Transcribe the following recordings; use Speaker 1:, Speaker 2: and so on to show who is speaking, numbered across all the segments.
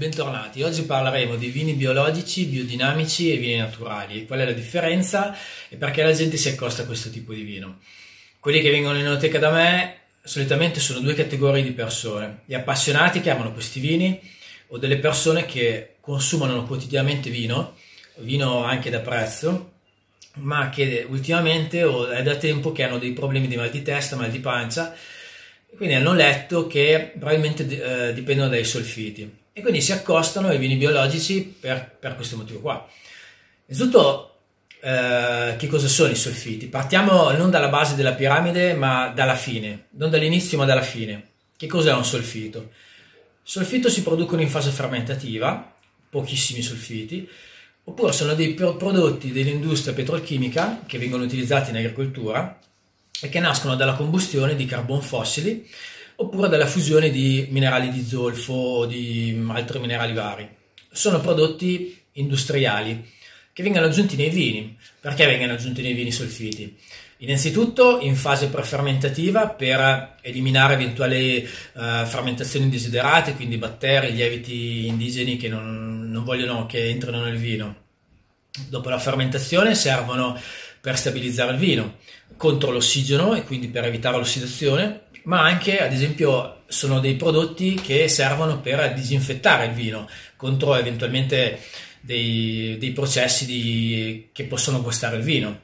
Speaker 1: bentornati. Oggi parleremo di vini biologici, biodinamici e vini naturali. Qual è la differenza e perché la gente si accosta a questo tipo di vino? Quelli che vengono in enoteca da me solitamente sono due categorie di persone: gli appassionati che amano questi vini o delle persone che consumano quotidianamente vino, vino anche da prezzo, ma che ultimamente o è da tempo che hanno dei problemi di mal di testa, mal di pancia quindi hanno letto che probabilmente eh, dipendono dai solfiti e quindi si accostano ai vini biologici per, per questo motivo qua. Innanzitutto, eh, che cosa sono i solfiti? Partiamo non dalla base della piramide, ma dalla fine, non dall'inizio, ma dalla fine. Che cos'è un solfito? Solfito si producono in fase fermentativa, pochissimi solfiti, oppure sono dei prodotti dell'industria petrolchimica che vengono utilizzati in agricoltura e che nascono dalla combustione di carbon fossili oppure dalla fusione di minerali di zolfo o di altri minerali vari. Sono prodotti industriali che vengono aggiunti nei vini. Perché vengono aggiunti nei vini solfiti? Innanzitutto in fase prefermentativa per eliminare eventuali uh, fermentazioni indesiderate, quindi batteri, lieviti indigeni che non, non vogliono che entrino nel vino. Dopo la fermentazione servono per stabilizzare il vino, contro l'ossigeno e quindi per evitare l'ossidazione, ma anche ad esempio sono dei prodotti che servono per disinfettare il vino contro eventualmente dei, dei processi di, che possono guastare il vino.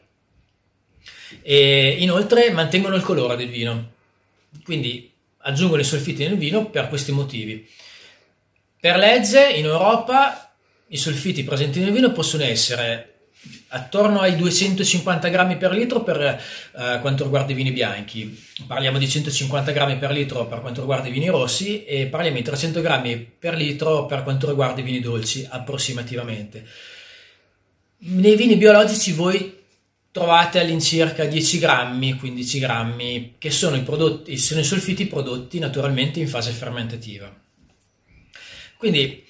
Speaker 1: E inoltre mantengono il colore del vino, quindi aggiungono i solfiti nel vino per questi motivi. Per legge in Europa i solfiti presenti nel vino possono essere attorno ai 250 grammi per litro per eh, quanto riguarda i vini bianchi, parliamo di 150 grammi per litro per quanto riguarda i vini rossi e parliamo di 300 grammi per litro per quanto riguarda i vini dolci approssimativamente. Nei vini biologici voi trovate all'incirca 10 grammi, 15 grammi, che sono i, prodotti, sono i solfiti prodotti naturalmente in fase fermentativa. Quindi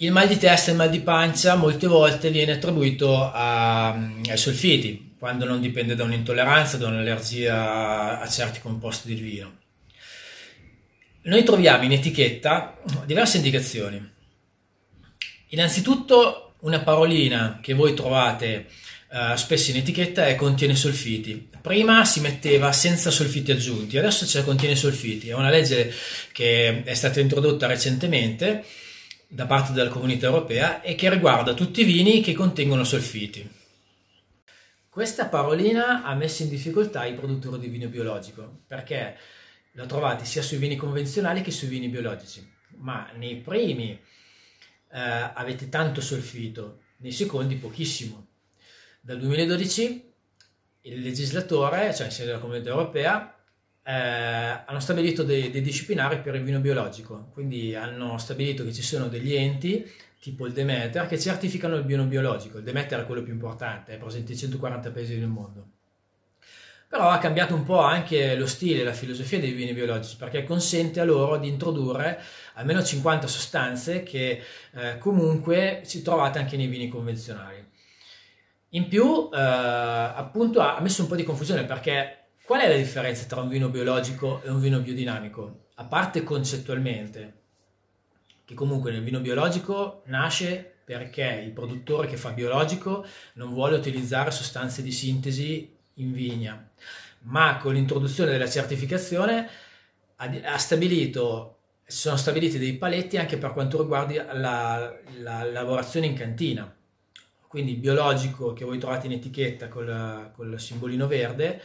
Speaker 1: il mal di testa e il mal di pancia molte volte viene attribuito a, ai solfiti, quando non dipende da un'intolleranza, da un'allergia a certi composti del vino. Noi troviamo in etichetta diverse indicazioni. Innanzitutto una parolina che voi trovate uh, spesso in etichetta è contiene solfiti. Prima si metteva senza solfiti aggiunti, adesso c'è contiene solfiti. È una legge che è stata introdotta recentemente da parte della comunità europea e che riguarda tutti i vini che contengono solfiti. Questa parolina ha messo in difficoltà i produttori di vino biologico perché la trovate sia sui vini convenzionali che sui vini biologici, ma nei primi eh, avete tanto solfito, nei secondi pochissimo. Dal 2012 il legislatore, cioè in della comunità europea, eh, hanno stabilito dei, dei, disciplinari per il vino biologico, quindi hanno stabilito che ci sono degli enti, tipo il Demeter, che certificano il vino biologico. Il Demeter è quello più importante, è presente in 140 paesi del mondo. Però ha cambiato un po' anche lo stile, la filosofia dei vini biologici, perché consente a loro di introdurre almeno 50 sostanze che eh, comunque si trovate anche nei vini convenzionali. In più, eh, appunto, ha messo un po' di confusione perché Qual è la differenza tra un vino biologico e un vino biodinamico? A parte concettualmente, che comunque nel vino biologico nasce perché il produttore che fa biologico non vuole utilizzare sostanze di sintesi in vigna, ma con l'introduzione della certificazione ha, stabilito, sono stabiliti dei paletti anche per quanto riguarda la, la lavorazione in cantina. Quindi il biologico che voi trovate in etichetta col, col simbolino verde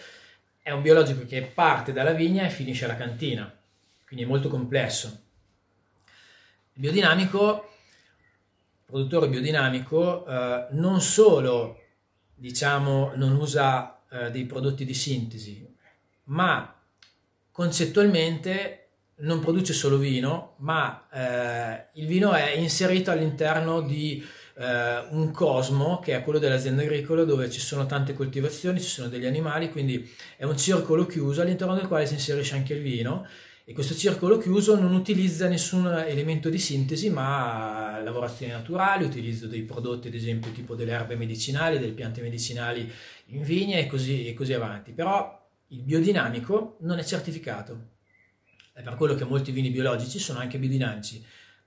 Speaker 1: è un biologico che parte dalla vigna e finisce alla cantina, quindi è molto complesso. Il biodinamico, il produttore biodinamico, eh, non solo diciamo, non usa eh, dei prodotti di sintesi, ma concettualmente non produce solo vino, ma eh, il vino è inserito all'interno di eh, un cosmo che è quello delle aziende agricole dove ci sono tante coltivazioni, ci sono degli animali, quindi è un circolo chiuso all'interno del quale si inserisce anche il vino e questo circolo chiuso non utilizza nessun elemento di sintesi ma lavorazioni naturali, utilizzo dei prodotti ad esempio tipo delle erbe medicinali, delle piante medicinali in vigna e così, e così avanti. Però il biodinamico non è certificato. È per quello che molti vini biologici sono anche biodinamici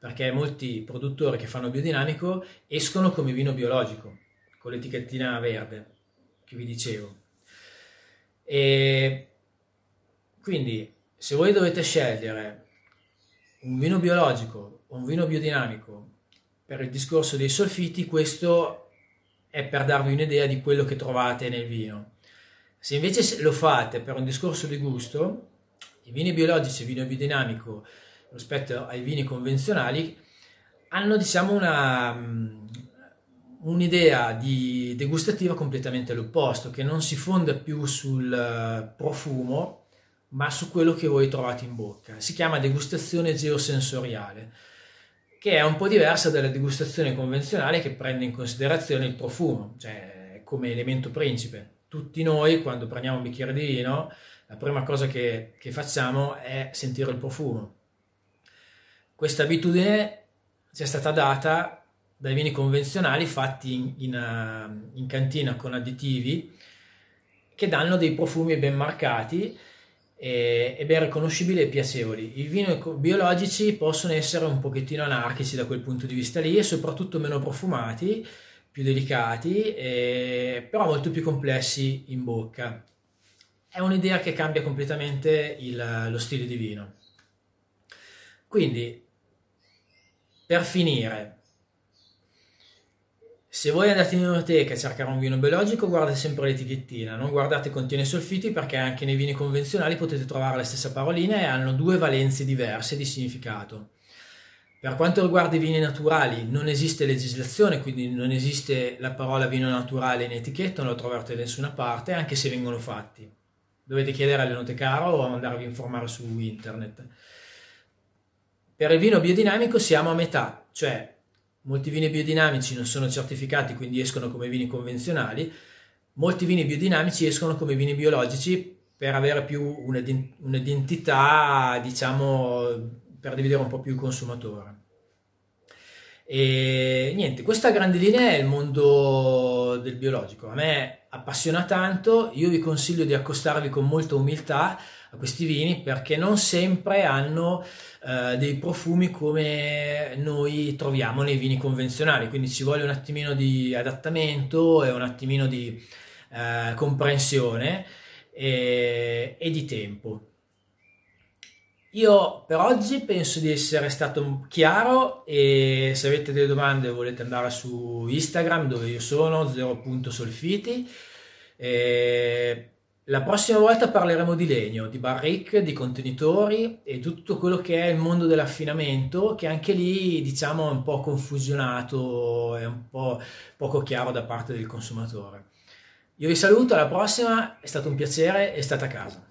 Speaker 1: perché molti produttori che fanno biodinamico escono come vino biologico, con l'etichettina verde che vi dicevo. E quindi se voi dovete scegliere un vino biologico o un vino biodinamico per il discorso dei solfiti, questo è per darvi un'idea di quello che trovate nel vino. Se invece lo fate per un discorso di gusto, i vini biologici e il vino biodinamico rispetto ai vini convenzionali hanno diciamo una, mm, un'idea di degustativa completamente l'opposto, che non si fonda più sul eh, profumo, ma su quello che voi trovate in bocca. Si chiama degustazione geosensoriale, che è un po' diversa dalla degustazione convenzionale che prende in considerazione il profumo, cioè come elemento principe tutti noi quando prendiamo un bicchiere di vino, la prima cosa che, che facciamo è sentire il profumo. Questa abitudine ci è stata data dai vini convenzionali fatti in, in, eh, in, cantina con additivi che danno dei profumi ben marcati e, e ben riconoscibili e piacevoli. I vini biologici possono essere un pochettino anarchici da quel punto di vista lì e soprattutto meno profumati più delicati, eh, però molto più complessi in bocca. È un'idea che cambia completamente il, lo stile di vino. Quindi, per finire, se voi andate in enoteca a cercare un vino biologico, guardate sempre l'etichettina, non guardate contiene solfiti perché anche nei vini convenzionali potete trovare la stessa parolina e hanno due valenze diverse di significato. Per quanto riguarda i vini naturali, non esiste legislazione, quindi non esiste la parola vino naturale in etichetta, non lo troverete da nessuna parte, anche se vengono fatti. Dovete chiedere all'enotecaro o andarvi a informare su internet. Per il vino biodinamico siamo a metà, cioè molti vini biodinamici non sono certificati, quindi escono come vini convenzionali, molti vini biodinamici escono come vini biologici per avere più un'identità, diciamo, per dividere un po' più il consumatore. E niente, questa grande linea è il mondo del biologico. A me appassiona tanto, io vi consiglio di accostarvi con molta umiltà a questi vini perché non sempre hanno eh, dei profumi come noi troviamo nei vini convenzionali, quindi ci vuole un attimino di adattamento e un attimino di eh, comprensione e, e di tempo. Io per oggi penso di essere stato chiaro e se avete delle domande volete andare su Instagram dove io sono 0.solfiti. E la prossima volta parleremo di legno, di barrique, di contenitori e tutto quello che è il mondo dell'affinamento che anche lì diciamo è un po' confusionato e un po' poco chiaro da parte del consumatore. Io vi saluto, alla prossima, è stato un piacere e state a casa.